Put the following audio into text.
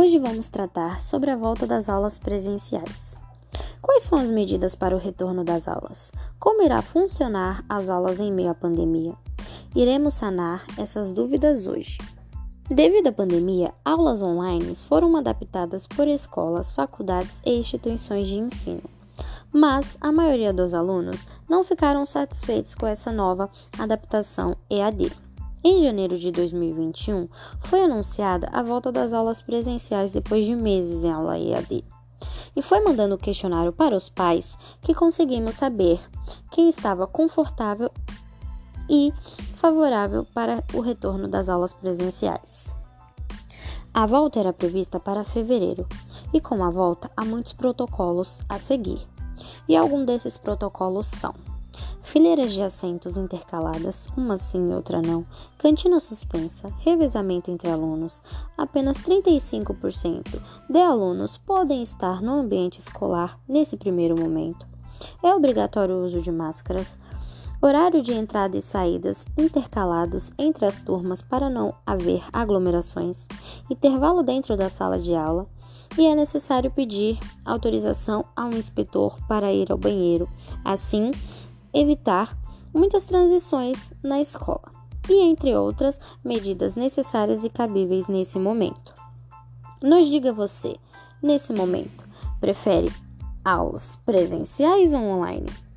Hoje vamos tratar sobre a volta das aulas presenciais. Quais são as medidas para o retorno das aulas? Como irá funcionar as aulas em meio à pandemia? Iremos sanar essas dúvidas hoje. Devido à pandemia, aulas online foram adaptadas por escolas, faculdades e instituições de ensino. Mas a maioria dos alunos não ficaram satisfeitos com essa nova adaptação EAD. Em janeiro de 2021, foi anunciada a volta das aulas presenciais depois de meses em aula EAD. E foi mandando o questionário para os pais que conseguimos saber quem estava confortável e favorável para o retorno das aulas presenciais. A volta era prevista para fevereiro, e com a volta há muitos protocolos a seguir. E alguns desses protocolos são: fileiras de assentos intercaladas, uma sim e outra não, cantina suspensa, revezamento entre alunos. Apenas 35% de alunos podem estar no ambiente escolar nesse primeiro momento. É obrigatório o uso de máscaras. Horário de entrada e saídas intercalados entre as turmas para não haver aglomerações. Intervalo dentro da sala de aula. E é necessário pedir autorização ao inspetor para ir ao banheiro. Assim, evitar muitas transições na escola, e entre outras medidas necessárias e cabíveis nesse momento. Nos diga você, nesse momento, prefere aulas presenciais ou online?